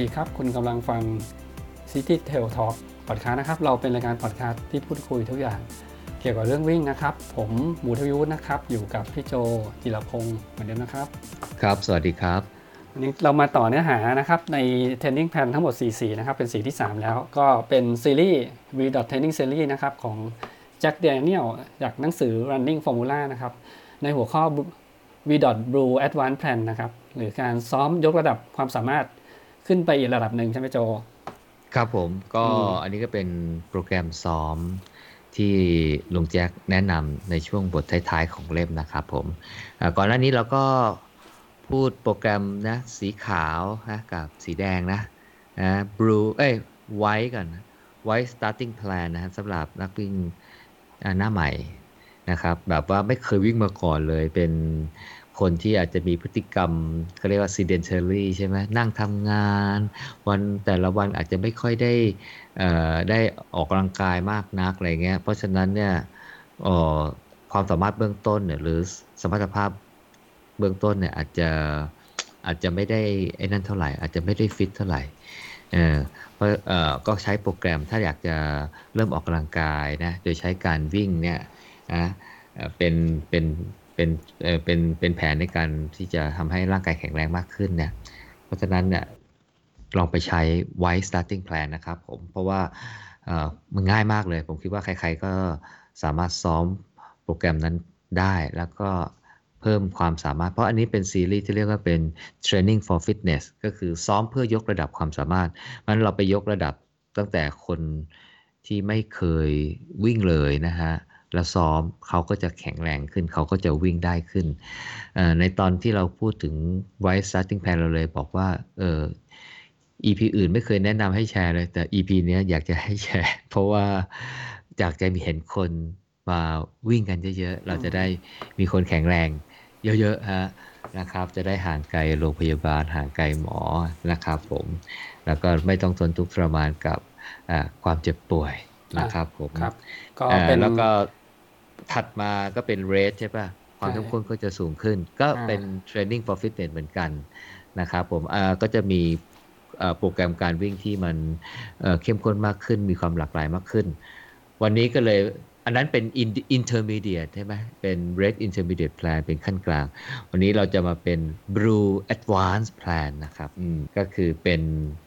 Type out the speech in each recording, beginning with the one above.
ดีครับ คุณกำลังฟัง City Tail Talk พอดคาสต์นะครับ เราเป็นรายการพอดคาสต์ที่พูดคุยทุกอย่าง เกี่ยวกับเรื่องวิ่งนะครับ ผมหมูทวิวุฒินะครับ อยู่กับพี่โจจิรพงศ์เหมือนเดิมนะครับ ครับ สวัสดีครับ วันนี้เรามาต่อเนื้อหานะครับ ใน Training Plan ทั้งหมด4สีนะครับ เป็นสีที่ 3 แล้ว ก็เป็นซีรีส์ V Training Series นะครับ ของแจ็คเดเนียลจากหนังสือ Running Formula นะครับ ในหัวข้อ V Blue Advanced Plan นะครับ หรือการซ้อมยกระดับความสามารถ ขึ้นไปอีกระดับหนึ่งใช่ไหมโจ ครับผมก็อืมอันนี้ก็เป็นโปรแกรมซ้อมที่ลุงแจ็คแนะนำในช่วงบทท้ายๆของเล่มนะครับผมอ่าก่อนหน้านี้เราก็พูดโปรแกรมนะสีขาวนะกับสีแดงนะนะ blue เอ้ย white ก่อนนะ white starting plan นะฮะสำหรับนักวิ่งอ่าหน้าใหม่นะครับแบบว่าไม่เคยวิ่งมาก่อนเลยเป็น คนที่อาจจะมีพฤติกรรมเขาเรียกว่า sedentary ใช่ไหมนั่งทำงาน วันแต่ละวันอาจจะไม่ค่อยได้ได้ออกกำลังกายมากนักอะไรเงี้ยเพราะฉะนั้นเนี่ยความสามารถเบื้องต้นเนี่ยหรือสมรรถภาพเบื้องต้นเนี่ยอาจจะอาจจะไม่ได้ไอ้นั่นเท่าไหร่ อาจจะไม่ได้ฟิตเท่าไหร่เออเพราะเออก็ใช้โปรแกรมถ้าอยากจะเริ่มออกกำลังกายนะโดยใช้การวิ่งเนี่ยนะเป็นเป็น เป็นเออเป็นเป็นแผนในการที่จะทำให้ร่างกายแข็งแรงมากขึ้นเนี่ยเพราะฉะนั้นเนี่ยลองไปใช้ White Starting Plan นะครับผมเพราะว่ามันง่ายมากเลย ผมคิดว่าใครๆก็สามารถซ้อมโปรแกรมนั้นได้แล้วก็เพิ่มความสามารถ เพราะอันนี้เป็นซีรีส์ที่เรียกว่าเป็น Training for Fitness ก็คือซ้อมเพื่อยกระดับความสามารถมันเราไปยกระดับตั้งแต่คนที่ไม่เคยวิ่งเลยนะฮะ แล้วซ้อมเขาก็จะแข็งแรงขึ้น เขาก็จะวิ่งได้ขึ้นเอ่อในตอนที่เราพูดถึง White Starting Plan เราเลยบอกว่าเออ EP อื่นไม่เคยแนะนำให้แชร์เลย แต่ EP เนี้ยอยากจะให้แชร์ เพราะว่าอยากจะมีเห็นคนมาวิ่งกันเยอะๆ เราจะได้มีคนแข็งแรงเยอะๆฮะนะครับ จะได้ห่างไกลโรงพยาบาลห่างไกลหมอนะครับผม แล้วก็ไม่ต้องทนทุกข์ทรมานกับอ่าความเจ็บป่วยนะครับผมครับก็เอ่อเป็นแล้วก็ ถัดมาก็เป็นเรทใช่ป่ะ ความใช่เข้มข้นก็จะสูงขึ้น ก็อ่าเป็น training for fitness เหมือนกันนะครับผมอ่าก็จะมีเอ่อโปรแกรมการวิ่งที่มันเอ่อเข้มข้นมากขึ้น มีความหลากหลายมากขึ้น วันนี้ก็เลยอันนั้นเป็น in- intermediate ใช่ไหมเป็น red intermediate plan เป็นขั้นกลาง วันนี้เราจะมาเป็น blue advanced plan นะครับอืมก็คือเป็น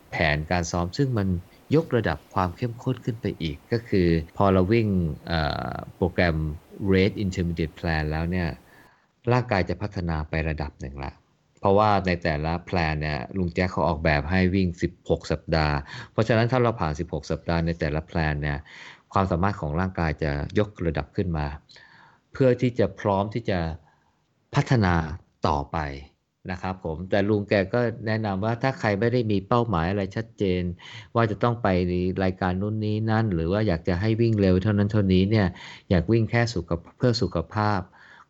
แผนการซ้อมซึ่งมัน ยกระดับความเข้มข้นขึ้นไปอีก ก็คือพอเราวิ่งโปรแกรม red intermediate plan แล้วเนี่ยร่างกายจะพัฒนาไประดับหนึ่งละ เพราะว่าในแต่ละแพลนเนี่ยลุงแจ๊คเขาออกแบบให้วิ่ง 16 สัปดาห์ เพราะฉะนั้นถ้าเราผ่าน 16 สัปดาห์ในแต่ละแพลนเนี่ยความสามารถของร่างกายจะยกระดับขึ้นมา เพื่อที่จะพร้อมที่จะพัฒนาต่อไป นะครับผมแต่ลุงแกก็แนะนำว่าถ้าใครไม่ได้มีเป้าหมายอะไรชัดเจน ว่าจะต้องไปรายการนู้นนี้นั่น หรือว่าอยากจะให้วิ่งเร็วเท่านั้นเท่านี้เนี่ยอยากวิ่งแค่สุขเพื่อสุขภาพ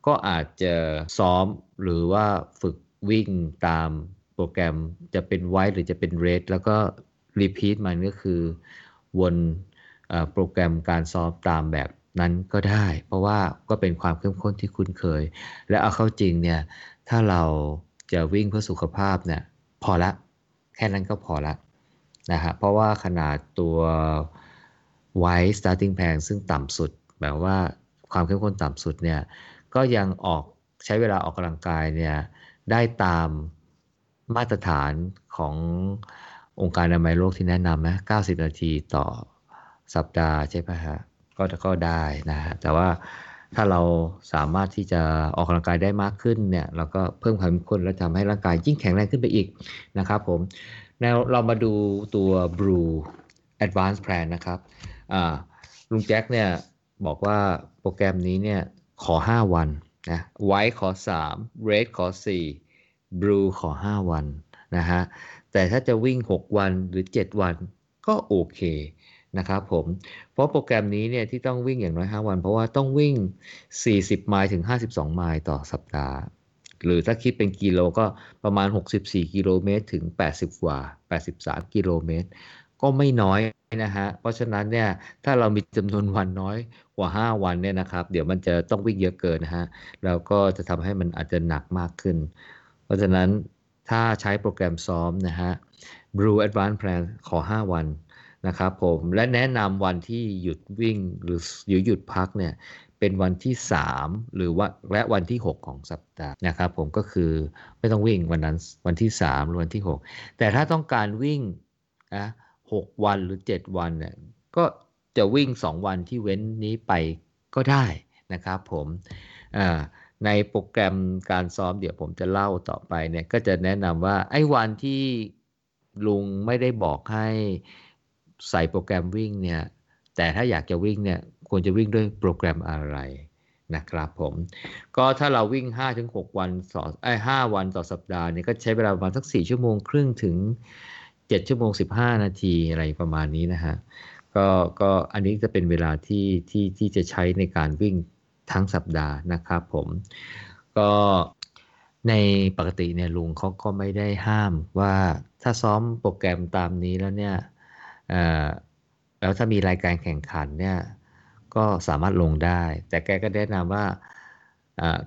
ก็อาจจะซ้อมหรือว่าฝึกวิ่งตามโปรแกรมจะเป็นไวท์หรือจะเป็นเรดแล้วก็รีพีทมันก็คือวนโปรแกรมการซ้อมตามแบบนั้นก็ได้ เพราะว่าก็เป็นความเข้มข้นที่คุ้นเคย และเอาเข้าจริงเนี่ยถ้าเรา จะวิ่งเพื่อสุขภาพเนี่ยพอละ แค่นั้นก็พอละนะฮะเพราะว่าขนาดตัว white starting plan ซึ่งต่ำสุดแบบว่าความเข้มข้นต่ำสุดเนี่ยก็ยังออกใช้เวลาออกกำลังกายเนี่ยได้ตามมาตรฐานขององค์การอนามัยโลกที่แนะนำนะ 90 นาทีต่อสัปดาห์ใช่ไหมฮะ ก็ก็ได้นะฮะ แต่ว่า ถ้าเราสามารถที่จะออกกำลังกายได้มากขึ้นเนี่ยเราก็เพิ่มความเข้มข้นและทำให้ร่างกายยิ่งแข็งแรงขึ้นไปอีกนะครับผมแนวเรามาดูตัว Blue Advanced Plan นะครับลุงแจ็คเนี่ยบอกว่าโปรแกรมนี้เนี่ยขอ 5 วันนะไวท์ขอ3เรดขอ4บลูขอ 5 วันนะฮะแต่ถ้าจะวิ่ง 6 วันหรือ 7 วันก็โอเค นะครับผม เพราะโปรแกรมนี้เนี่ยที่ต้องวิ่งอย่างน้อย 5 วัน เพราะว่าต้องวิ่ง 40 ไมล์ถึง 52 ไมล์ต่อสัปดาห์ หรือถ้าคิดเป็นกิโลก็ประมาณ 64 กิโลเมตรถึง 80 กว่า 83 กิโลเมตร ก็ไม่น้อยนะฮะ เพราะฉะนั้นเนี่ยถ้าเรามีจำนวนวันน้อยกว่า 5 วันเนี่ยนะครับ เดี๋ยวมันจะต้องวิ่งเยอะเกินนะฮะ แล้วก็จะทำให้มันอาจจะหนักมากขึ้น เพราะฉะนั้นถ้าใช้โปรแกรมซ้อมนะฮะ Blue Advanced Plan ขอ 5 วัน นะครับผมและแนะนำวันที่หยุดวิ่งหรือหยุดพักเนี่ยเป็นวันที่ 3 หรือว่าและวันที่ 6 ของสัปดาห์นะครับผมก็คือไม่ต้องวิ่งวันนั้นวันที่3หรือวันที่ 6 แต่ถ้าต้องการวิ่งนะ6วันหรือ 7 วันเนี่ยก็จะวิ่ง 2 วันที่เว้นนี้ไปก็ได้นะครับผมในโปรแกรมการซ้อมเดี๋ยวผมจะเล่าต่อไปเนี่ยก็จะแนะนำว่าไอ้วันที่ลุงไม่ได้บอกให้ ใส่โปรแกรมวิ่งเนี่ยแต่ถ้าอยากจะวิ่งเนี่ยควรจะวิ่งด้วยโปรแกรมอะไรนะครับผม ก็ถ้าเราวิ่ง 5-6 วันต่อไอ้5วันต่อสัปดาห์เนี่ยก็ใช้เวลาประมาณสัก 4 ชั่วโมงครึ่งถึง 7 ชั่วโมง 15 นาทีอะไรประมาณนี้นะฮะก็ก็อันนี้จะเป็นเวลาที่ที่ที่จะใช้ในการวิ่งทั้งสัปดาห์นะครับผม ก็ในปกติเนี่ยลุงเขาก็ไม่ได้ห้ามว่าถ้าซ้อมโปรแกรมตามนี้แล้วเนี่ย แล้วถ้ามีรายการแข่งขันเนี่ยก็สามารถลงได้ แต่แกก็แนะนำว่า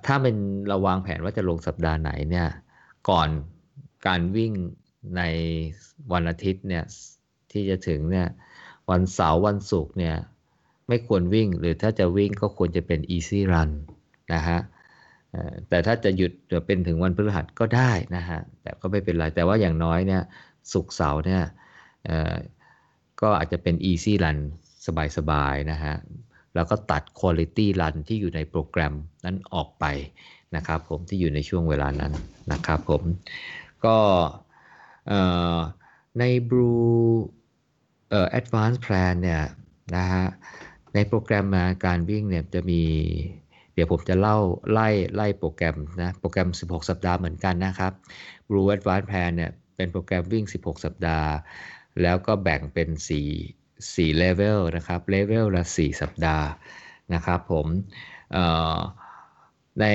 ถ้าเป็นเราวางแผนว่าจะลงสัปดาห์ไหนเนี่ยก่อนการวิ่งในวันอาทิตย์เนี่ยที่จะถึงเนี่ยวันเสาร์วันศุกร์เนี่ยไม่ควรวิ่งหรือถ้าจะวิ่งก็ควรจะเป็น easy run นะฮะแต่ถ้าจะหยุดเป็นถึงวันพฤหัสก็ได้นะฮะแต่ก็ไม่เป็นไร แต่ว่าอย่างน้อยเนี่ยศุกร์เสาร์เนี่ย ก็อาจจะเป็น easy run สบายๆนะฮะ แล้วก็ตัด quality run ที่อยู่ในโปรแกรมนั้นออกไปนะครับผมที่อยู่ในช่วงเวลานั้นนะครับผมก็ใน Blue Advanced Plan เนี่ยนะฮะในโปรแกรมมาการวิ่งเนี่ยจะมีเดี๋ยวผมจะเล่าไล่ไล่โปรแกรมนะโปรแกรม 16 สัปดาห์เหมือนกันนะครับ Blue Advanced Plan เนี่ยเป็นโปรแกรมวิ่ง 16 สัปดาห์ แล้วก็แบ่งเป็น 4 4 level นะครับ level ละ 4 สัปดาห์นะครับผมใน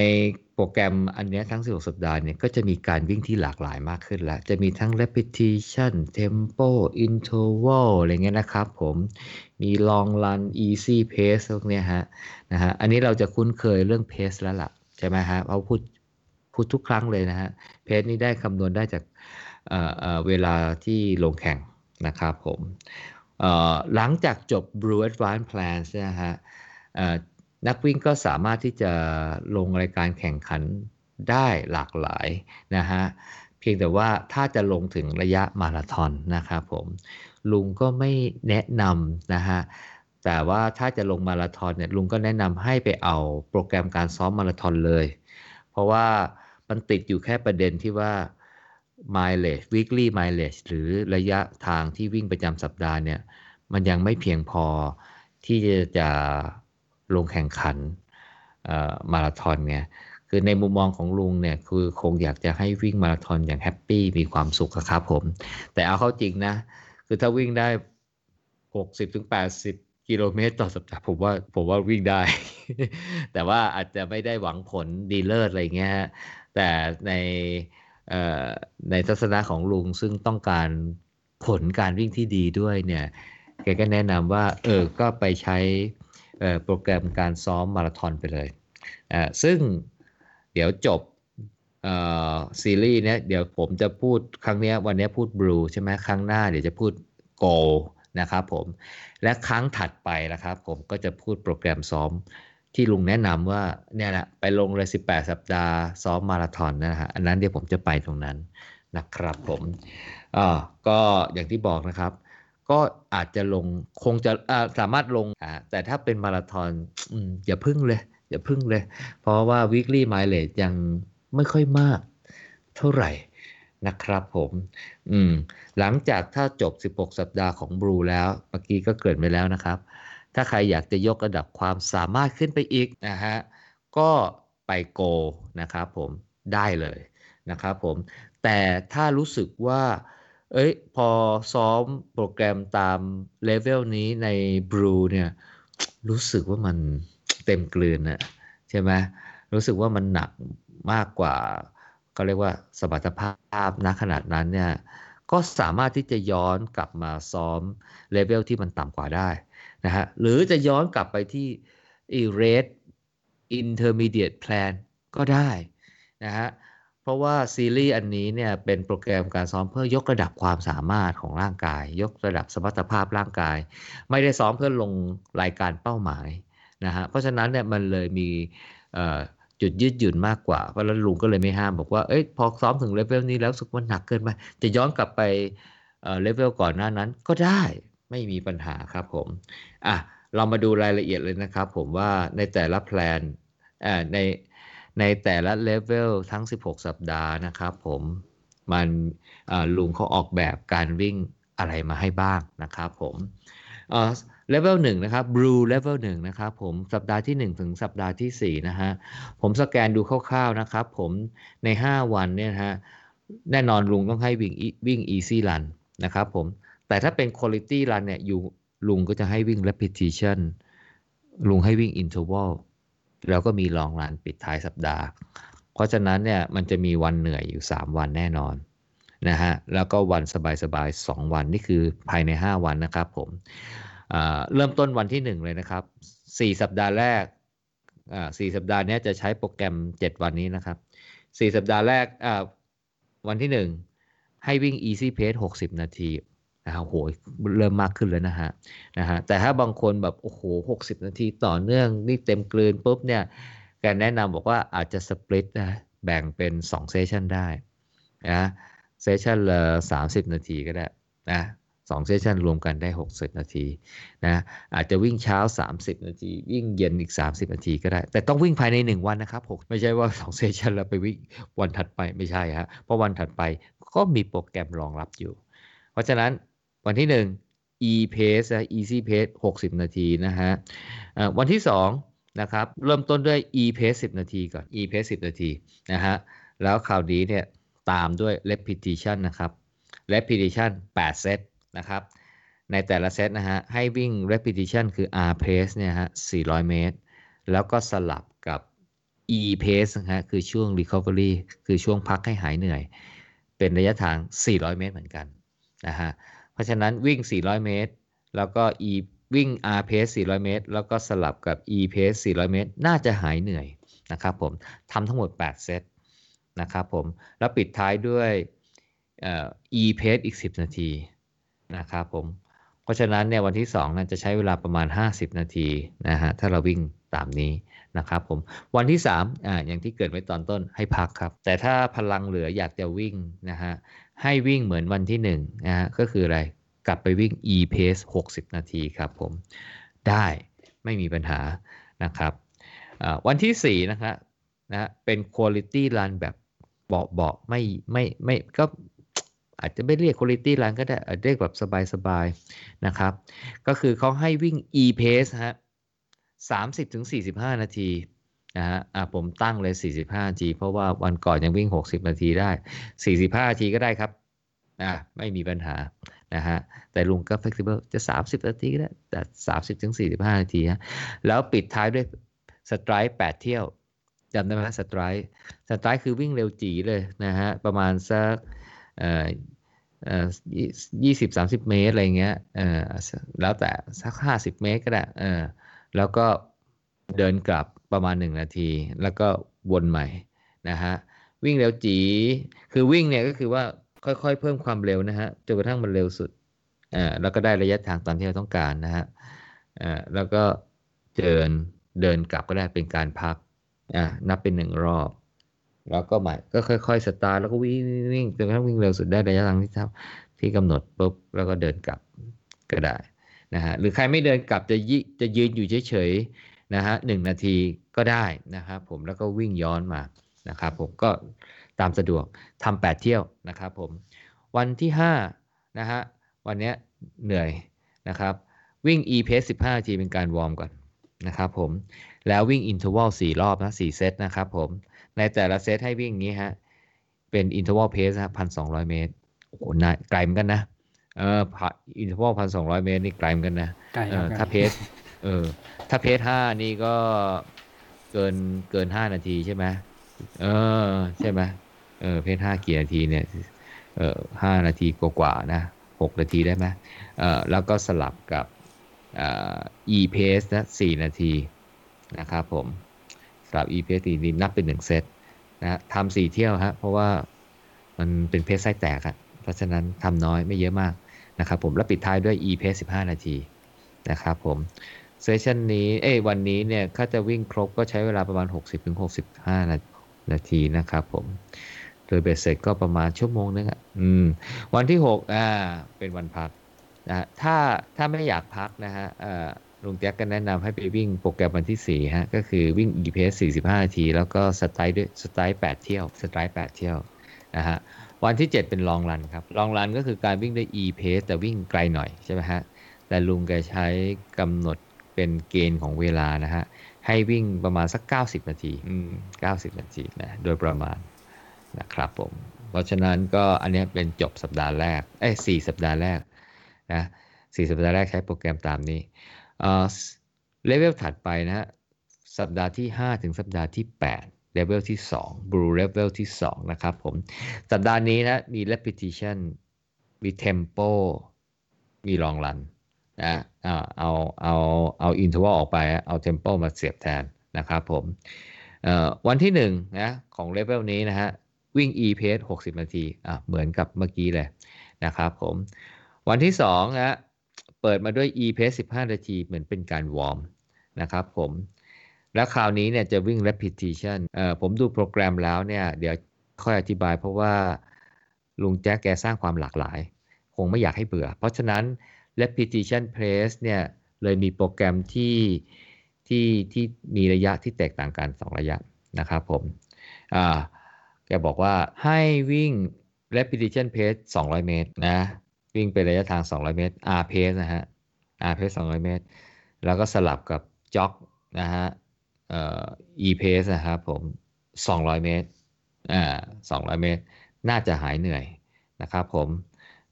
โปรแกรมอันนี้ทั้ง 16 สัปดาห์เนี่ยก็จะมีการวิ่งที่หลากหลายมากขึ้นแล้ว จะมีทั้ง repetition tempo interval อะไรเงี้ยนะครับผมมี long run easy pace พวกเนี้ยฮะนะฮะอันนี้เราจะคุ้นเคยเรื่อง pace แล้วล่ะ ใช่ไหมฮะเพราพูดพูดทุกครั้งเลยนะฮะ pace นี่ได้คำนวณได้จากเเวลาที่ลงแข่ง นะครับผมหลังจากจบ Blue Advanced Plans นะฮะนักวิ่งก็สามารถที่จะลงรายการแข่งขันได้หลากหลายนะฮะเพียงแต่ว่าถ้าจะลงถึงระยะมาราธอนนะครับผมลุงก็ไม่แนะนำนะฮะแต่ว่าถ้าจะลงมาราธอนเนี่ยลุงก็แนะนำให้ไปเอาโปรแกรมการซ้อมมาราธอนเลย เพราะว่ามันติดอยู่แค่ประเด็นที่ว่า mileage weekly mileage หรือระยะทางที่วิ่งประจำสัปดาห์เนี่ยมันยังไม่เพียงพอที่จะจะลงแข่งขันมาราธอนเนี่ยคือในมุมมองของลุงเนี่ยคือคงอยากจะให้วิ่งมาราธอนอย่างแฮปปี้มีความสุขครับผม แต่เอาเข้าจริงนะ คือถ้าวิ่งได้ 60-80กิโลเมตรต่อสัปดาห์ผมว่าผมว่าวิ่งได้ แต่ว่าอาจจะไม่ได้หวังผลดีเลิศอะไรเงี้ยแต่ใน ในทัศนะของลุงซึ่งต้องการผลการวิ่งที่ดีด้วยเนี่ยแกก็แนะนำว่าเออก็ไปใช้โปรแกรมการซ้อมมาราธอนไปเลย ซึ่งเดี๋ยวจบซีรีส์เนี้ยเดี๋ยวผมจะพูดครั้งนี้วันนี้พูดบลูใช่ไหมครั้งหน้าเดี๋ยวจะพูดโกนะครับผม และครั้งถัดไปนะครับผมก็จะพูดโปรแกรมซ้อม ที่ลุงแนะนำว่าเนี่ยแหละไปลงเลย 18 สัปดาห์ซ้อมมาราธอนนะฮะอันนั้นเดี๋ยวผมจะไปตรงนั้นนะครับผมอ่าก็อย่างที่บอกนะครับ ก็อาจจะลงคงจะสามารถลงแต่ถ้าเป็นมาราธอนอย่าพึ่งเลย อย่าพึ่งเลย เพราะว่า weekly mileage ยังไม่ค่อยมาก เท่าไหร่นะครับผมอืมหลังจากถ้าจบ 16 สัปดาห์ของบลูแล้วเมื่อกี้ก็เกิดไปแล้วนะครับ ถ้าใครอยากจะยกระดับความสามารถขึ้นไปอีกนะฮะก็ไปโกนะครับผมได้เลยนะครับผมแต่ถ้ารู้สึกว่าเอ้ยพอซ้อมโปรแกรมตามเลเวลนี้ใน Blue เนี่ยรู้สึกว่ามันเต็มกลืนนะใช่ไหมรู้สึกว่ามันหนักมากกว่าก็เรียกว่าสมรรถภาพณขนาดนั้นเนี่ยก็สามารถที่จะย้อนกลับมาซ้อมเลเวลที่มันต่ำกว่าได้ นะฮะหรือจะย้อนกลับไปที่อีเร intermediate plan ก็ได้นะฮะเพราะว่าซีรีส์อันนี้เนี่ยเป็นโปรแกรมการซ้อมเพื่อยกระดับความสามารถของร่างกาย ยกระดับสมรรถภาพร่างกาย ไม่ได้ซ้อมเพื่อลงรายการเป้าหมายนะฮะเพราะฉะนั้นเนี่ยมันเลยมีจุดยืดหยุ่นมากกว่า เพราะนั้นลุงก็เลยไม่ห้ามบอกว่า เอ้ย พอซ้อมถึงเลเวลนี้แล้วสุกมันหนักเกินไป จะย้อนกลับไปเลเวลก่อนหน้านั้นก็ได้ ไม่มีปัญหาครับผมอะเรามาดูรายละเอียดเลยนะครับผมว่าในแต่ละแพลนในในแต่ละเลเวลทั้ง 16 สัปดาห์นะครับผมมันลุงเขาออกแบบการวิ่งอะไรมาให้บ้างนะครับผมเลเวลหนึ่งนะครับ Blue Level 1นะครับผมสัปดาห์ที่ 1 ถึงสัปดาห์ที่ 4 นะฮะ ผมสแกนดูคร่าวๆนะครับผมใน 5 วันเนี่ยฮะแน่นอนลุงต้องให้วิ่งวิ่ง Easy Run นะครับผม แต่ถ้าเป็น Quality Run เนี่ยอยู่ลุงก็จะให้วิ่ง Repetition ลุงให้วิ่ง Interval แล้วก็มีลองรันปิดท้ายสัปดาห์ เพราะฉะนั้นเนี่ยมันจะมีวันเหนื่อยอยู่ 3 วันแน่นอนนะฮะแล้วก็วันสบายๆ 2 วันนี่คือภายใน 5 วันนะครับผมเริ่มต้นวันที่ 1 เลยนะครับ 4 สัปดาห์แรก4สัปดาห์นี้จะใช้โปรแกรม 7 วันนี้นะครับ 4 สัปดาห์แรกวันที่ 1 ให้วิ่ง easy pace 60 นาที นะฮะโหเริ่มมากขึ้นแล้วนะฮะนะฮะแต่ถ้าบางคนแบบโอ้โห60นาทีต่อเนื่องนี่เต็มกลืนปุ๊บเนี่ยแกแนะนำบอกว่าอาจจะ split นะแบ่งเป็น2 session ได้นะ session ละ30นาทีก็ได้นะสอง session รวมกันได้ 60 นาทีนะอาจจะวิ่งเช้า 30 นาที วิ่งเย็นอีก 30 นาทีก็ได้ แต่ต้องวิ่งภายใน 1 วันนะครับไม่ใช่ว่า 2 เซสชันแล้วไปวิ่งวันถัดไปไม่ใช่ฮะเพราะวันถัดไปก็มีโปรแกรมรองรับอยู่ เพราะฉะนั้น วันที่ 1 e pace easy pace 60 นาทีนะฮะวันที่ 2 นะครับ เริ่มต้นด้วย e pace 10 นาทีก่อน e pace 10 นาทีนะฮะแล้วคราวนี้เนี่ยตามด้วย repetition นะครับ repetition 8 เซตนะครับ ในแต่ละเซตนะฮะ ให้วิ่ง repetition คือ r pace เนี่ยฮะ 400 เมตร แล้วก็สลับกับ e pace นะฮะ คือช่วง recovery คือช่วงพักให้หายเหนื่อย เป็นระยะทาง 400 เมตรเหมือนกันนะฮะ ราะฉะนั้นวิ่ง 400 เมตร แล้วก็ e วิ่ง r pace 400 เมตร แล้วก็สลับกับ e pace 400 เมตร น่าจะหายเหนื่อยนะครับผมทำทั้งหมด 8 เซตนะครับผม แล้วปิดท้ายด้วย e pace อีก 10 นาทีนะครับผม เพราะฉะนั้นเนี่ยวันที่2นั้นจะใช้เวลาประมาณ 50 นาทีนะฮะ ถ้าเราวิ่งตามนี้นะครับผม วันที่3อ่าอย่างที่เกิดไว้ตอนต้นให้พักครับ แต่ถ้าพลังเหลืออยากจะวิ่งนะฮะ ให้วิ่งเหมือนวันที่1นะฮะก็คืออะไรกลับไปวิ่ง e pace 60 นาทีครับผม ได้ไม่มีปัญหานะครับวันที่4นะครับนะเป็น quality run แบบเบาๆไม่ไม่ไม่ก็อาจจะไม่เรียก quality run ก็ได้เรียกแบบสบายๆนะครับ ก็คือเขาให้วิ่ง e pace ฮะ30ถึง45 นาที นะฮะอะผมตั้งเลย 45นาทีเพราะว่าวันก่อนยังวิ่ง 60 นาทีได้ 45นาทีก็ได้ครับอะไม่มีปัญหานะฮะแต่ลุงก็ flexible จะ 30 นาทีก็ได้แต่30ถึง45 นาทีฮะแล้วปิดท้ายด้วย stride 8เที่ยวจำได้ไหม stride stride คือวิ่งเร็วจี๋เลยนะฮะประมาณสักยี่สิบสามสิบเมตร อะไรเงี้ยเออแล้วแต่สักห้าสิบเมตรก็ได้เออแล้วก็เดินกลับ ประมาณหนึ่งนาที แล้วก็วนใหม่นะฮะวิ่งเร็วจี๋คือวิ่งเนี่ยก็คือว่าค่อยๆ เพิ่มความเร็วนะฮะจนกระทั่งมันเร็วสุดอ่าแล้วก็ได้ระยะทางตามที่เราต้องการนะฮะอ่าแล้วก็เดินเดินกลับก็ได้เป็นการพักอ่านับเป็นหนึ่งรอบ แล้วก็ใหม่ก็ค่อยๆสตาร์แล้วก็วิ่งวิ่งจนกระทั่งวิ่งเร็วสุดได้ระยะทางที่ท,ที่กำหนดปุ๊บแล้วก็เดินกลับก็ได้นะฮะหรือใครไม่เดินกลับจะยิจะยืนอยู่เฉย นะฮะหนึ่งนาทีก็ได้นะครับผมแล้วก็วิ่งย้อนมานะครับผมก็ตามสะดวกทำแปดเที่ยวนะครับผมวันที่ห้านะฮะวันนี้เหนื่อยนะครับวิ่ง e pace 15นาทีเป็นการวอร์มก่อนนะครับผมแล้ววิ่ง interval 4 รอบนะ4เซตนะครับผมในแต่ละเซตให้วิ่งงี้ฮะเป็น interval pace ฮะพันสองร้อยเมตรโอ้โหนายไกลเหมือนกันนะเออ interval พันสองร้อยเมตรนี่ไกลเหมือนกันนะเออถ้า pace เออ ถ้า pace ห้านี่ก็เกินเกินห้านาทีใช่ไหมเออ ใช่ไหมเออ เพสห้ากี่นาทีเนี่ย เออห้านาทีกว่าๆนะหกนาทีได้ไหมเออแล้วก็สลับกับอ่า e pace นะสี่นาทีนะครับผมสำหรับ EPS นี้นับเป็น1เซตนะทำสี่เที่ยวฮะเพราะว่ามันเป็นเพจไส้แตกอะเพราะฉะนั้นทำน้อยไม่เยอะมากนะครับผมแล้วปิดท้ายด้วย e pace 15 นาทีนะครับผม เซสชันนี้เอ้วันนี้เนี่ยถ้าจะวิ่งครบก็ใช้เวลาประมาณ 60-65นานาทีนะครับผม โดยเบสเสร็จก็ประมาณชั่วโมงนึงอะอืมวันที่ 6 อ่า เป็นวันพักนะถ้าถ้าไม่อยากพักนะฮะอ่าลุงแจ็คก็แนะนำให้ไปวิ่งโปรแกรมวันที่ 4 ฮะ ก็คือวิ่ง e p s 45 นาที แล้วก็สไตล์ด้วยสไตล์8 เที่ยวสไตล์8 เที่ยวนะฮะวันที่ 7 เป็นลองรันครับลองรันก็คือการวิ่งด้วย e pace แต่วิ่งไกลหน่อยใช่ไหมฮะแต่ลุงแกใช้กำหนด เป็นเกณฑ์ของเวลานะฮะ ให้วิ่งประมาณสัก 90 นาทีอืม90 นาทีนะโดยประมาณนะครับผม เพราะฉะนั้นก็อันนี้เป็นจบสัปดาห์แรกเอ้ยสี่สัปดาห์แรกนะสี่สัปดาห์แรกใช้โปรแกรมตามนี้เอ่อเลเวลถัดไปนะฮะสัปดาห์ที่ 5 ถึงสัปดาห์ที่ 8 เลเวลที่ 2 Blue Level ที่ 2 นะครับผม สัปดาห์นี้นะ มี repetition มี tempo มี long run นะอ่าเอาเอาเอา interval ออกไปเอา tempo มาเสียบแทนนะครับผมวันที่1นะของเลเวลนี้นะฮะวิ่ง e pace 60 นาทีอะเหมือนกับเมื่อกี้เลยนะครับผม วันที่2นะเปิดมาด้วย e pace 15 นาทีเหมือนเป็นการวอร์มนะครับผมแล้วคราวนี้เนี่ยจะวิ่ง repetition เอ่อผมดูโปรแกรมแล้วเนี่ย เดี๋ยวค่อยอธิบายเพราะว่าลุงแจ๊กแกสร้างความหลากหลาย คงไม่อยากให้เบื่อ เพราะฉะนั้น repetition pace เนี่ยเลยมีโปรแกรมที่ที่ที่มีระยะที่แตกต่างกัน 2 ระยะนะครับผมอ่าแกบอกว่าให้วิ่ง repetition pace 200 เมตรนะวิ่งเป็นระยะทาง 200 เมตร R pace นะฮะ R pace 200 เมตร แล้วก็สลับกับจ็อกนะฮะเอ่อ E pace นะครับผม 200 เมตรอ่า200 เมตร น่าจะหายเหนื่อยนะครับผม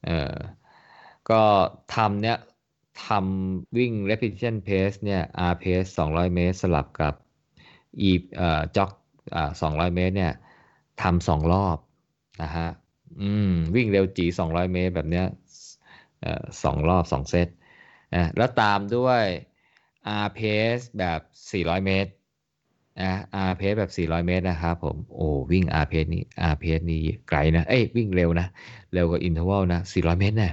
เอ่อ ก็ทำเนี้ยทำวิ่ง repetition pace เนี่ย R pace 200 เมตร สลับกับ E เอ่อจ็อกอ่า200 เมตร เนี่ยทำสองรอบนะฮะอืมวิ่งเร็วจี200 เมตร แบบเนี้ยเอ่อสองรอบสองเซตนะแล้วตามด้วย R pace แบบ 400 เมตรนะ R pace แบบ 400 เมตร นะครับผม โอ้วิ่ง R pace นี่ R pace นี่ไกลนะ เอ้ยวิ่งเร็วนะ เร็วกว่า interval นะ 400 เมตรนะ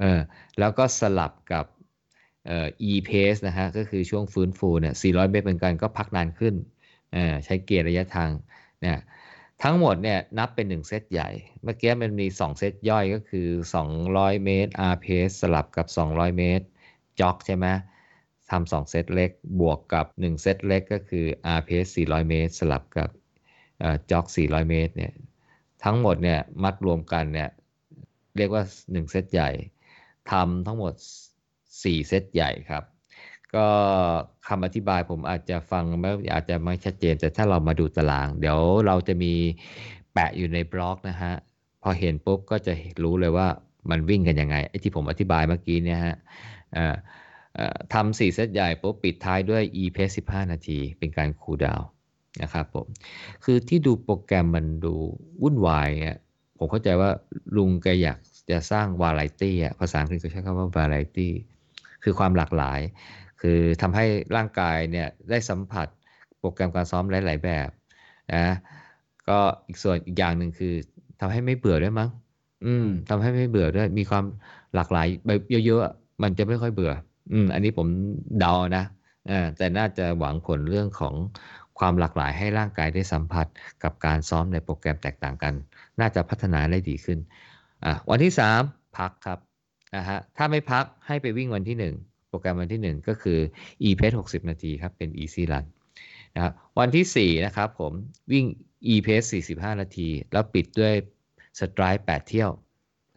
เออแล้วก็สลับกับเอ่อ E pace นะฮะก็คือช่วงฟื้นฟูเนี่ย 400 เมตรเหมือนกันก็พักนานขึ้นเออใช้เกียร์ระยะทางเนี่ยทั้งหมดเนี่ยนับเป็น 1 เซตใหญ่ เมื่อกี้มันมี 2 เซตย่อยก็คือ 200 เมตร R pace สลับกับ 200 เมตรจ็อกใช่ไหมทำสองเซตเล็กบวกกับ 1 เซตเล็กก็คือ R pace 400 เมตร สลับกับจ็อก 400 เมตรเนี่ยทั้งหมดเนี่ยมัดรวมกันเนี่ยเรียกว่า 1 เซตใหญ่ ทำทั้งหมด 4 เซตใหญ่ครับ ก็คำอธิบายผมอาจจะฟังไม่อาจจะไม่ชัดเจน แต่ถ้าเรามาดูตาราง เดี๋ยวเราจะมีแปะอยู่ในบล็อกนะฮะ พอเห็นปุ๊บก็จะรู้เลยว่ามันวิ่งกันยังไงไอ้ที่ผมอธิบายเมื่อกี้เนี่ยฮะทำสี่เซตใหญ่ปุ๊บปิดท้ายด้วย e pace 15 นาที เป็นการคูลดาวน์นะครับผม คือที่ดูโปรแกรมมันดูวุ่นวายอะผมเข้าใจว่าลุงแกอยาก จะสร้างวาไรตี้อะภาษาอังกฤษเขาใช้คำว่าวาไรตี้คือความหลากหลาย คือทำให้ร่างกายเนี่ยได้สัมผัสโปรแกรมการซ้อมหลาย ๆ แบบนะก็อีกส่วนอีกอย่างหนึ่งคือทำให้ไม่เบื่อด้วยมั้งอืมทำให้ไม่เบื่อด้วย มีความหลากหลายแบบเยอะๆมันจะไม่ค่อยเบื่อ อืม อันนี้ผมเดานะอ่าแต่น่าจะหวังผลเรื่องของความหลากหลายให้ร่างกายได้สัมผัสกับการซ้อมในโปรแกรมแตกต่างกัน น่าจะพัฒนาได้ดีขึ้น อะวันที่ 3 พักครับนะฮะถ้าไม่พักให้ไปวิ่งวันที่ 1 โปรแกรมวันที่ 1 ก็คือ e pace 60 นาทีครับ เป็น easy run นะครับวันที่ 4 นะครับผมวิ่ง e pace 45 นาที แล้วปิดด้วย stride 8เที่ยว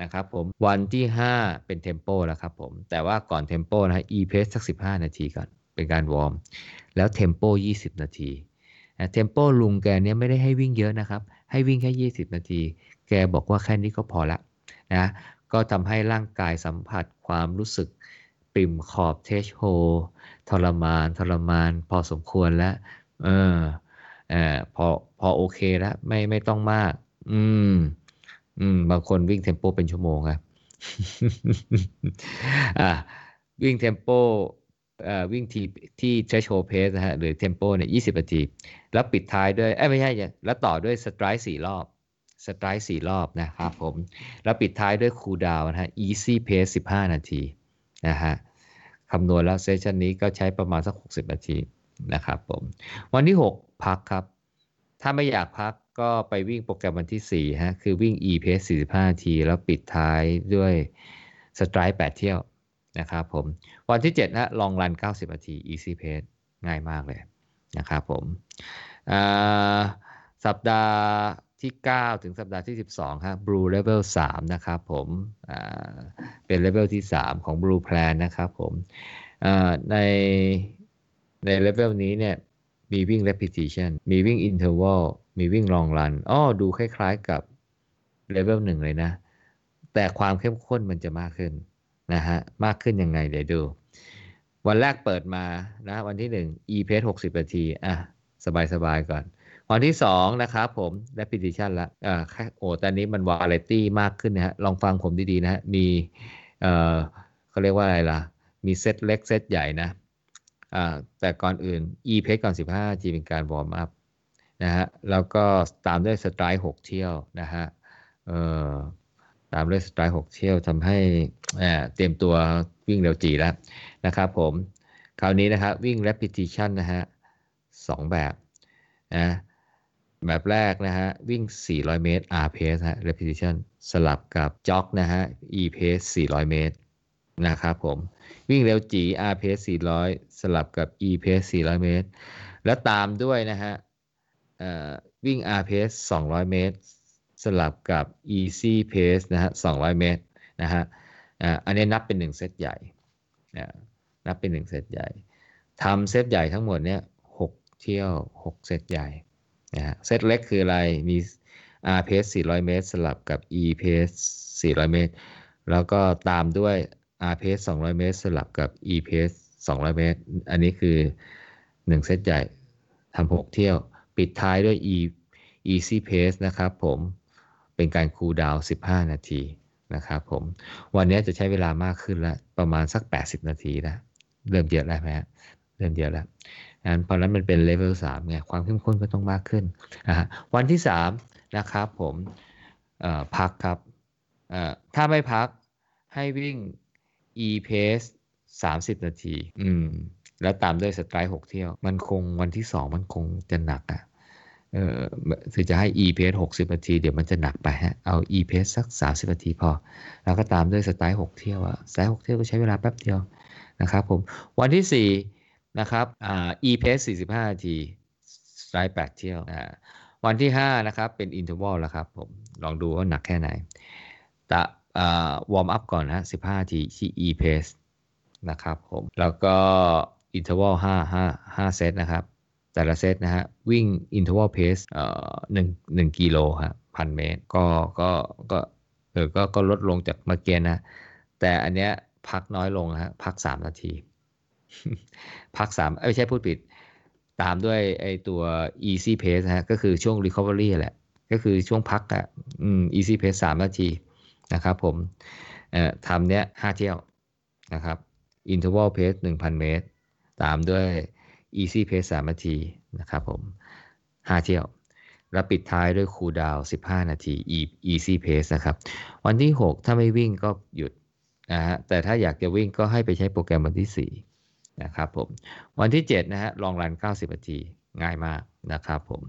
นะครับผมวันที่ 5 เป็น tempo แล้วครับผมแต่ว่าก่อน tempo นะฮะ e pace สัก 15 นาทีก่อนเป็นการวอร์ม แล้ว tempo 20 นาที tempo ลุงแกเนี้ยไม่ได้ให้วิ่งเยอะนะครับ ให้วิ่งแค่ 20 นาที แกบอกว่าแค่นี้ก็พอละ นะก็ทำให้ร่างกายสัมผัสความรู้สึกปิ่มขอบเทชโฮทรมาน ทรมาน พอสมควรแล้ว เออเออพอพอโอเคแล้วไม่ไม่ต้องมาก อืม อืม บางคนวิ่งเทมโปเป็นชั่วโมงครับอ่าวิ่งเทมโปวิ่งที่ที่ threshold pace นะฮะหรือ tempo เนี่ย20นาที แล้วปิดท้ายด้วย เอ้ไม่ใช่แล้วต่อด้วย strike 4รอบ strike 4รอบนะครับผม แล้วปิดท้ายด้วย cool down นะฮะ easy pace 15 นาทีนะฮะคำนวณแล้วเซสชันนี้ก็ใช้ประมาณสัก 60 นาทีนะครับผม วันที่ 6 พักครับ ถ้าไม่อยากพักก็ไปวิ่งโปรแกรมวันที่ 4 ฮะ คือวิ่ง e pace 45 นาที แล้วปิดท้ายด้วย strike 8เที่ยวนะครับผม วันที่7ฮะลองรัน 90 นาที easy pace ง่ายมากเลยนะครับผมอ่าสัปดาห์ ที่ 9 ถึงสัปดาห์ที่ 12ครับ blue level 3 นะครับผมเป็น level ที่ 3 ของ blue plan นะครับผมในใน level นี้เนี่ยมีวิ่ง repetition มีวิ่ง interval มีวิ่ง long run อ้อดูคล้ายๆกับ level 1เลยนะ แต่ความเข้มข้นมันจะมากขึ้นนะฮะ มากขึ้นยังไงเดี๋ยวดู วันแรกเปิดมานะ วันที่1 e pace 60 นาที อะ สบายๆก่อน วันที่2นะครับผม repetition ละอ่าแค่โอ้ตอนนี้มัน variety มากขึ้นนะฮะ ลองฟังผมดี ๆ นะฮะ มี เอ่อเขาเรียกว่าอะไรล่ะ มีเซตเล็กเซตใหญ่นะ อ่า แต่ก่อนอื่น e pace ก่อน 15นาทีเป็นการวอร์มอัพนะฮะ แล้วก็ตามด้วย stride 6เที่ยวนะฮะ เอ่อ ตามด้วยสไตร์6เที่ยวทำให้อ่าเตรียมตัววิ่งเร็วจีแล้วนะครับผม คราวนี้นะครับวิ่ง repetition นะฮะสองแบบนะ แบบแรกนะฮะ วิ่ง 400 เมตร R pace ฮะ repetition สลับกับจ็อกนะฮะ E pace 400 เมตร นะครับผม วิ่งเร็วจี R pace 400 สลับกับ E pace 400 เมตร แล้วตามด้วยนะฮะวิ่ง R pace 200 เมตร สลับกับ easy pace นะฮะ 200 เมตรนะฮะอันนี้นับเป็น 1 เซตใหญ่นะนับเป็น 1 เซตใหญ่ทำเซตใหญ่ทั้งหมดเนี่ย6เที่ยว 6 เซตใหญ่ นะฮะเซตเล็กคืออะไรมี R pace 400 เมตร สลับกับ E pace 400 เมตร แล้วก็ตามด้วย R pace 200 เมตร สลับกับ E pace 200 เมตร อันนี้คือ 1 เซตใหญ่ทำ6เที่ยว ปิดท้ายด้วย E easy pace นะครับผมเป็นการคูลดาวน์15 นาทีนะครับผม วันนี้จะใช้เวลามากขึ้นล้วประมาณสัก 80 นาทีแล้ว เริ่มเยอะแล้วไหมฮะเริ่มเยอะแล้ว นั้นเพราะนั้นมันเป็นเลเวล3ไงความเข้มข้นก็ต้องมากขึ้นนะฮะวันที่3นะครับผมพักครับถ้าไม่พักให้วิ่ง e pace 30 นาที อืม แล้วตามด้วย stride 6เที่ยว มันคงวันที่2มันคงจะหนักอะ่ะเออคือจะให้ e pace 60 นาที เดี๋ยวมันจะหนักไปฮะ เอา e pace สัก 30 นาทีพอ แล้วก็ตามด้วย stride 6เที่ยวอะ stride 6เที่ยวก็ใช้เวลาแป๊บเดียวนะครับผม วันที่ 4 นะครับอ่า e pace 45 นาที stride 8เที่ยวอ่าวันที่ 5 นะครับ เป็น interval แล้วครับผม ลองดูว่าหนักแค่ไหนต่อ่าวอร์มอัพก่อนนะ15 นาทีที่ e pace นะครับผม แล้วก็ interval 5 5 5 เซตนะครับ แต่ละเซตนะฮะ วิ่ง interval pace เอ่อหนึ่งหนึ่งกิโลฮะพันเมตร ก็ก็ก็เออก็ก็ลดลงจากเมื่อกี้นะ แต่อันเนี้ยพักน้อยลงฮะพัก 3 นาที พัก3ไม่ใช่พูดผิด ตามด้วยไอตัว easy pace นะฮะก็คือช่วง recovery แหละ ก็คือช่วงพักอะอืม easy pace 3นาทีนะครับผมทำเนี้ย5เที่ยวนะครับ interval pace 1,000 เมตร ตามด้วย easy pace 3นาทีนะครับผม 5 เที่ยว แล้วปิดท้ายด้วย cool down 15 นาที easy pace นะครับ วันที่ 6 ถ้าไม่วิ่งก็หยุดนะฮะแต่ถ้าอยากจะวิ่งก็ให้ไปใช้โปรแกรมวันที่4 นะครับผมวันที่7นะฮะ long run 90นาทีง่ายมากนะครับผม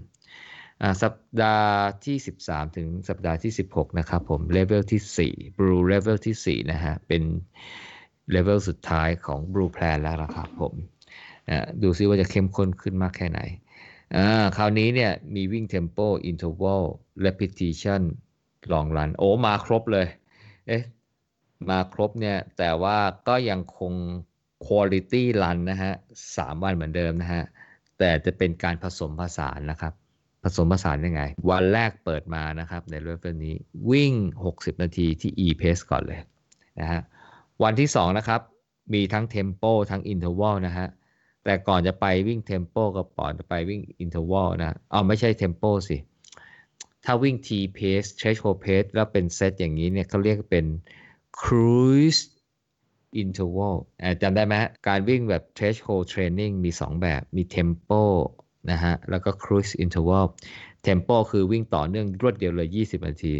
สัปดาห์ที่ 13 ถึงสัปดาห์ที่ 16 นะครับผมเลเวลที่4 Blue level ที่4นะฮะเป็นเลเวลสุดท้ายของ Blue Plan แล้วนะครับผมดูซิว่าจะเข้มข้นขึ้นมากแค่ไหนคราวนี้เนี่ยมีวิ่ง Tempo Interval Repetition Long Run โอ้ มาครบเลย เอ๊ะ มาครบเนี่ย แต่ว่าก็ยังคง Quality Run นะฮะ3วันเหมือนเดิมนะฮะ แต่จะเป็นการผสมผสานนะครับ ผสมผสานยังไง วันแรกเปิดมานะครับ ในเลเวลนี้วิ่ง 60 นาทีที่ e pace ก่อนเลยนะฮะ วันที่ 2 นะครับ มีทั้ง tempo ทั้ง interval นะฮะ แต่ก่อนจะไปวิ่ง tempo กับก่อนจะไปวิ่ง interval นะเอาไม่ใช่ tempo สิ ถ้าวิ่ง t pace threshold pace แล้วเป็นเซตอย่างนี้เนี่ยเขาเรียกเป็น cruise interval อ่าจำได้ไหมการวิ่งแบบ threshold training มี 2 แบบมี tempo นะฮะ แล้วก็ cruise interval tempo คือวิ่งต่อเนื่องรวดเดียวเลย 20 นาที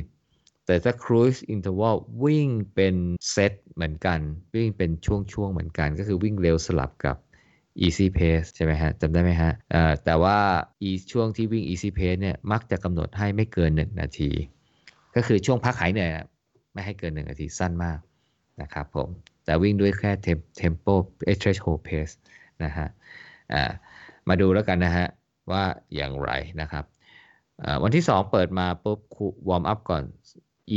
แต่ถ้า cruise interval วิ่งเป็นเซตเหมือนกัน วิ่งเป็นช่วงๆ เหมือนกัน ก็คือวิ่งเร็วสลับกับ easy pace ใช่ไหมฮะจำได้ไหมฮะเอ่อแต่ว่าช่วงที่วิ่ง easy pace เนี่ยมักจะกำหนดให้ไม่เกิน 1 นาที ก็คือช่วงพักหายเหนื่อยไม่ให้เกิน 1 นาทีสั้นมากนะครับผม แต่วิ่งด้วยแค่ tempo threshold pace นะฮะมาดูแล้วกันนะฮะว่าอย่างไรนะครับวันที่ 2 เปิดมาปุ๊บวอร์มอัพก่อน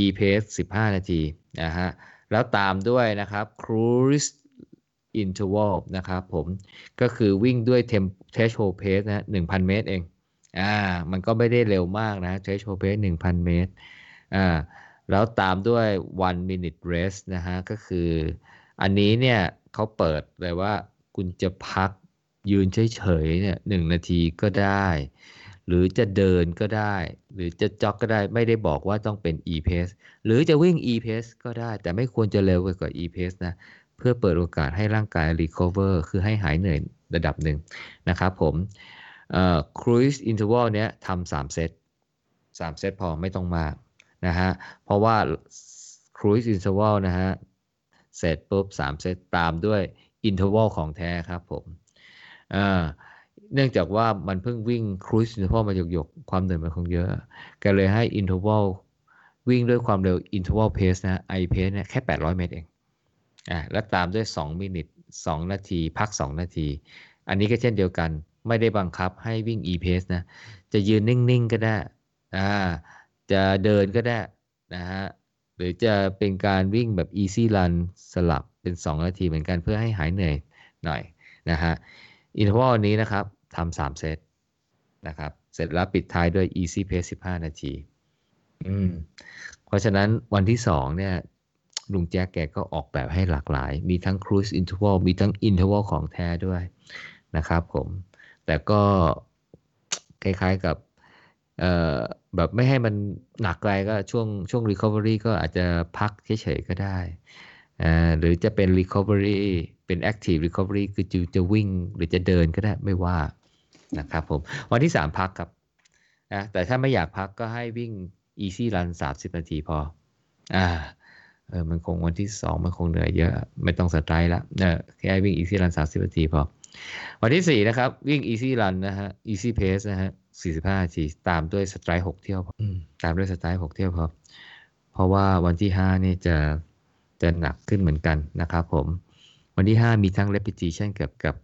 e pace 15 นาทีนะฮะแล้วตามด้วยนะครับ cruise interval นะครับผมก็คือวิ่งด้วย temp threshold pace นะ1,000 เมตรเองอ่ามันก็ไม่ได้เร็วมากนะ threshold pace 1,000 เมตรอ่าแล้วตามด้วย one minute rest นะฮะก็คือ อันนี้เนี่ยเขาเปิดเลยว่าคุณจะพักยืนเฉยๆเนี่ยหนึ่งนาทีก็ได้ หรือจะเดินก็ได้ หรือจะจ็อกก็ได้ไม่ได้บอกว่าต้องเป็น e pace หรือจะวิ่ง e pace ก็ได้ แต่ไม่ควรจะเร็วกว่า e pace นะ เพื่อเปิดโอกาสให้ร่างกาย recover คือให้หายเหนื่อยระดับหนึ่งนะครับผม cruise interval เนี้ยทำสามเซตสามเซตพอไม่ต้องมากนะฮะ เพราะว่า cruise interval นะฮะ เสร็จปุ๊บสามเซตตามด้วย interval ของแท้ครับผมเนื่องจากว่ามันเพิ่งวิ่ง cruise interval มาหยกๆ ความเหนื่อยมันคงเยอะก็เลยให้ interval วิ่งด้วยความเร็ว interval pace นะ i pace เนี่ยแค่ 800 เมตรเองอ่าแล้วตามด้วย 2 มินิท2นาที พัก 2 นาที อันนี้ก็เช่นเดียวกันไม่ได้บังคับให้วิ่ง e pace นะ จะยืนนิ่ง ๆ ก็ได้อ่าจะเดินก็ได้นะฮะ รือจะเป็นการวิ่งแบบ easy run สลับเป็น 2 นาทีเหมือนกันเพื่อให้หายเหนื่อยหน่อยนะฮะอินทวัลนี้นะครับทำสามเซตนะครับเสร็จแล้วปิดท้ายด้วย easy pace 15 นาทีอืมเพราะฉะนั้นวันที่ 2 เนี่ยลุงแจ๊กแกก็ออกแบบให้หลากหลาย มีทั้ง cruise interval มีทั้ง interval ของแท้ด้วยนะครับผม แต่ก็คล้ายๆกับ แบบไม่ให้มันหนักอะไรก็ช่วงช่วง recovery ก็อาจจะพักเฉยๆก็ได้หรือจะเป็น recovery เป็น active recovery คือจะจะวิ่งหรือจะเดินก็ได้ไม่ว่านะครับผมวันที่ 3 พักครับนะแต่ถ้าไม่อยากพักก็ให้วิ่ง easy run 30 นาทีพออ่าเออมันคงวันที่ 2 มันคงเหนื่อยเยอะ ไม่ต้อง stride ละเออแค่วิ่ง easy run 30 นาทีพอวันที่ 4 นะครับ วิ่ง easy run นะฮะ easy pace นะฮะ 45นาทีตามด้วย stride 6เที่ยวพอตามด้วย stride 6เที่ยวพอเพราะว่าวันที่5นี่จะจะหนักขึ้นเหมือนกันนะครับผม วันที่5มีทั้ง repetition กับกับ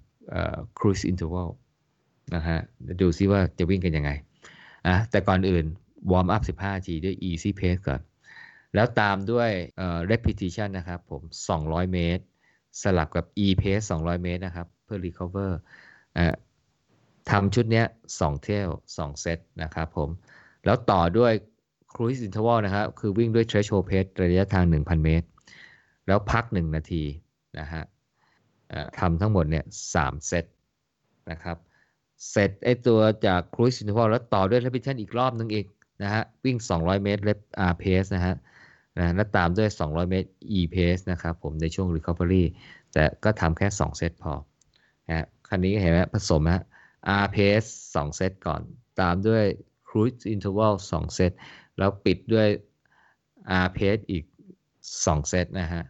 cruise interval นะฮะดูซิว่าจะวิ่งกันยังไงอะแต่ก่อนอื่น warm up 15นาทีด้วย easy pace ก่อน แล้วตามด้วย repetition นะครับผม 200 เมตร สลับกับ e pace 200 เมตรนะครับ เพื่อ recover อะ ทำชุดนี้ย2เที่ยว2เซตนะครับผม แล้วต่อด้วย cruise interval นะครับ คือวิ่งด้วย threshold pace ระยะทาง 1,000 เมตร แล้วพัก 1 นาทีนะฮะทำทั้งหมดเนี่ยสามเซตนะครับ เสร็จไอตัวจาก cruise interval แล้วต่อด้วย repetition อีกรอบนึงอีกนะฮะ วิ่ง 200 เมตร rep r pace นะฮะนะแล้วตามด้วย 200 เมตร e pace นะครับผมในช่วง recovery แต่ก็ทำแค่ 2 เซตพอนะคันนี้เห็นไหมผสมฮะ r pace 2เซตก่อน ตามด้วย cruise interval 2 เซต แล้วปิดด้วย r pace อีก 2 เซตนะฮะ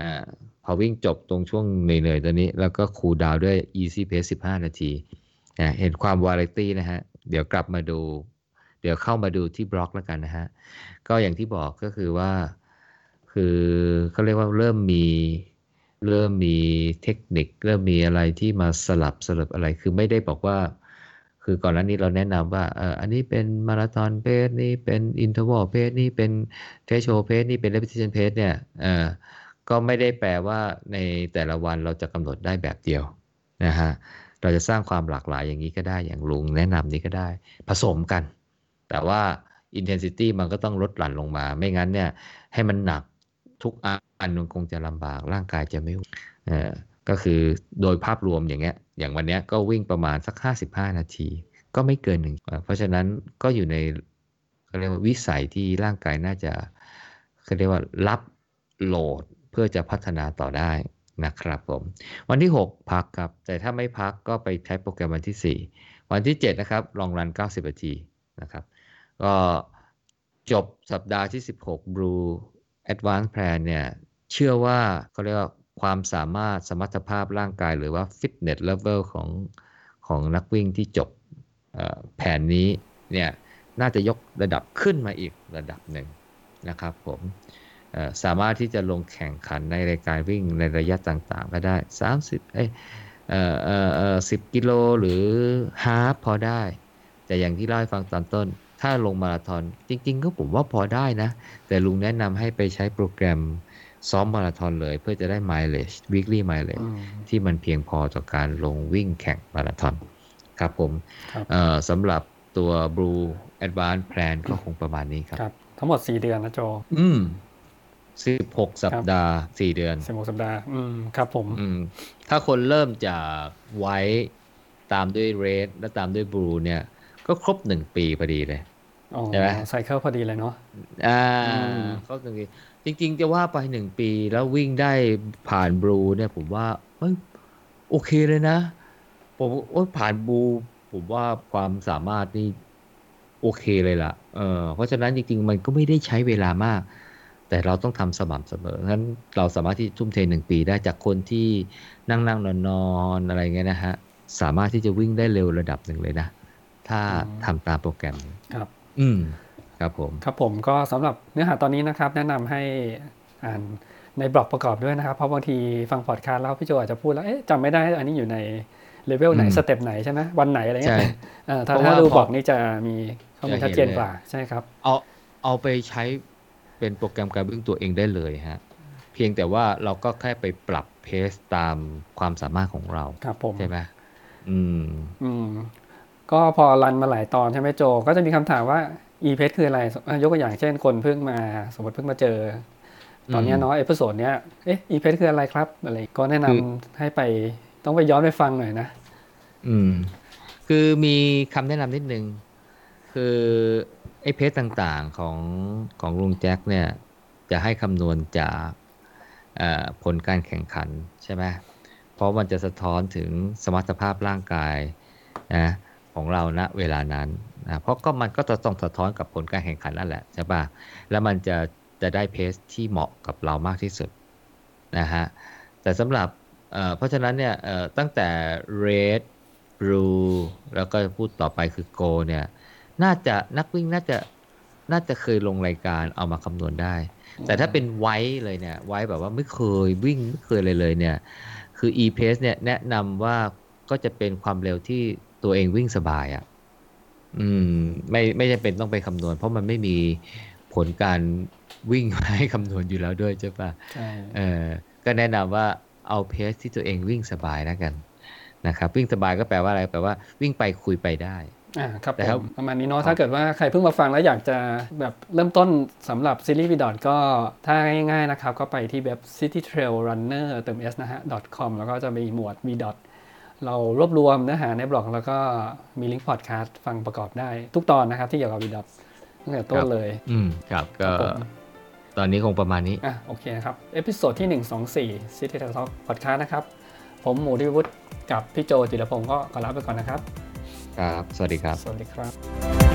อ่าพอวิ่งจบตรงช่วงเหนื่อยๆ ตัวนี้ แล้วก็คูลดาวด้วย easy pace 15 นาทีเห็นความวาไรตี้นะฮะ เดี๋ยวกลับมาดู เดี๋ยวเข้ามาดูที่บล็อกแล้วกันนะฮะ ก็อย่างที่บอกก็คือว่า คือเขาเรียกว่าเริ่มมี เริ่มมีเทคนิค เริ่มมีอะไรที่มาสลับสลับอะไรคือไม่ได้บอกว่า คือก่อนหน้านี้เราแนะนำว่าเอออันนี้เป็น marathon pace นี่เป็น interval pace นี่เป็น threshold pace นี่เป็นเรป e ิชันเพจเนี่ยเออก็ไม่ได้แปลว่าในแต่ละวันเราจะกำหนดได้แบบเดียวนะฮะเราจะสร้างความหลากหลายอย่างนี้ก็ได้อย่างลุงแนะนำนี้ก็ได้ผสมกัน แต่ว่า intensity มันก็ต้องลดหลั่นลงมา ไม่งั้นเนี่ยให้มันหนัก ทุกอันมันคงจะลำบากร่างกายจะไม่เออก็คือโดยภาพรวมอย่างเงี้ย อย่างวันเนี้ยก็วิ่งประมาณสัก 55 นาที ก็ไม่เกินหนึ่งเพราะฉะนั้นก็อยู่ในเขาเรียกว่าวิสัยที่ร่างกายน่าจะเขาเรียกว่ารับโหลดเพื่อจะพัฒนาต่อได้นะครับผม วันที่ 6 พักครับ แต่ถ้าไม่พักก็ไปใช้โปรแกรมวันที่ 4 วันที่ 7 นะครับ ลองรัน 90นาทีนะครับ ก็จบสัปดาห์ที่ 16 Blue Advanced Plan เนี่ยเชื่อว่าเขาเรียกว่าความสามารถสมรรถภาพร่างกายหรือว่า fitness level ของของนักวิ่งที่จบเอ่อแผนนี้เนี่ยน่าจะยกระดับขึ้นมาอีกระดับหนึ่งนะครับผมสามารถที่จะลงแข่งขันในรายการวิ่งในระยะต่างๆ ก็ได้ 30เอ้ยเอ่อเอ่อเอ่อ10กิโลหรือฮาฟพอได้ แต่อย่างที่เล่าให้ฟังตอนต้น ถ้าลงมาราธอนจริง ๆ ก็ผมว่าพอได้นะ แต่ลุงแนะนำให้ไปใช้โปรแกรมซ้อมมาราธอนเลย เพื่อจะได้ mileage weekly mileage อืมที่มันเพียงพอต่อการลงวิ่งแข่งมาราธอนครับผมครับเอ่อสำหรับตัว Blue Advanced Plan ก็คงประมาณนี้ครับครับทั้งหมด 4 เดือนนะโจ อืมสิบหกสัปดาห์สี่เดือน16สัปดาห์ อืมครับผม อืม ถ้าคนเริ่มจากไว้ตามด้วยเรดและตามด้วยบลูเนี่ย ก็ครบหนึ่งปีพอดีเลยอ๋อ ใช่ไหมไซเคิลพอดีเลยเนาะอ่าอืมครบหนึ่งปีจริง ๆ จะว่าไปหนึ่งปีแล้ววิ่งได้ผ่านบลูเนี่ยผมว่าเฮ้ยโอเคเลยนะ ผมโอ้ยผ่านบลูผมว่าความสามารถนี่โอเคเลยล่ะเออเพราะฉะนั้นจริง ๆ มันก็ไม่ได้ใช้เวลามาก แต่เราต้องทำสม่ำเสมองั้นเราสามารถที่ทุ่มเทหนึ่งปีได้จากคนที่นั่งนั่งนอนนอนๆอะไรเงี้ยนะฮะสามารถที่จะวิ่งได้เร็วระดับหนึ่งเลยนะ ถ้าอืมทำตามโปรแกรมครับ อืมครับผมครับผมก็สำหรับเนื้อหาตอนนี้นะครับ แนะนำให้อ่านในบล็อกประกอบด้วยนะครับ เพราะบางทีฟังพอดคาสต์แล้วพี่โจอาจจะพูดแล้วเอ๊ะจำไม่ได้อันนี้อยู่ในเลเวลไหนอืม step ไหนใช่ไหมวันไหนอะไรเงี้ใช่ยเอ่อถ้าเพราะถ้าว่าดูบล็อกนี่จะมีข้อมูลจะชัดเห็นเจนเลยกว่าใช่ครับ เอาเอาไปใช้เป็นโปรแกรมการวิ่งตัวเองได้เลยฮะเพียงแต่ว่าเราก็แค่ไปปรับ pace ตามความสามารถของเราครับผมใช่ไหมอืมอืม ก็พอรันมาหลายตอนใช่ไหมโจ ก็จะมีคำถามว่า e pace คืออะไรอะยกตัวอย่างเช่นคนเพิ่งมา สมมติเพิ่งมาเจอ ตอนเนี้ยอืมเนาะ episode เนี้ยเอ๊ะ e pace คืออะไรครับอะไรก็แนะนำคือให้ไปต้องไปย้อนไปฟังหน่อยนะ อืม คือมีคำแนะนำนิดนึง คือไอ้เพจต่างๆของของลุงแจ็คเนี่ย จะให้คำนวณจากเอ่อผลการแข่งขันใช่ไหมเพราะมันจะสะท้อนถึงสมรรถภาพร่างกายนะ ของเราณเวลานั้นนะเพราะก็มันก็จะต้องสะท้อนกับผลการแข่งขันนั่นแหละใช่ปะแล้วมันจะจะได้เพจที่เหมาะกับเรามากที่สุดนะฮะแต่สำหรับเอ่อเพราะฉะนั้นเนี่ยเอ่อตั้งแต่ red blue แล้วก็พูดต่อไปคือ go เนี่ยน่าจะนักวิ่งน่าจะน่าจะเคยลงรายการเอามาคำนวณได้ แต่ถ้าเป็นไว้เลยเนี่ยไว้แบบว่าไม่เคยวิ่งไม่เคยเลยเลยเนี่ยคือ e pace เนี่ยแนะนำว่าก็จะเป็นความเร็วที่ ตัวเองวิ่งสบายอะ่ะ อืม ไม่ไม่จำเป็นต้องไปคำนวณ เพราะมันไม่มีผลการวิ่งมาให้คำนวณอยู่แล้วด้วยใช่ปะใช่เออก็แนะนำว่าเอาเพสที่ตัวเองวิ่งสบายแล้วกันนะครับวิ่งสบายก็แปลว่าอะไรแปลว่าวิ่งไปคุยไปได้อ่าครับแต่ผถ้ามประมาณนี้เนาะถ้าเกิดว่าใครเพิ่งมาฟังแล้วอยากจะแบบเริ่มต้นสำหรับซีรีส์วีดอทก็ถ้าง่ายๆนะครับ ก็ไปที่เว็บ citytrailrunner เติม s นะฮะ .com แล้วก็จะมีหมวด v dot เรารวบรวมเนื้อหาในบล็อกแล้วก็มีลิงก์พอดแคสต์ฟังประกอบได้ ทุกตอนนะครับที่เกี่ยวกับ VDOT ตั้งแต่ต้นเลย อืมครับก็ครับผมตอนนี้คงประมาณนี้ อะโอเคนะครับ episode ที่ 124 City Talk Podcast นะครับ ผมหมูดิวุฒิกับพี่โจจิรพงศ์ก็ขอลาไปก่อนนะครับ ครับ สวัสดีครับ สวัสดีครับ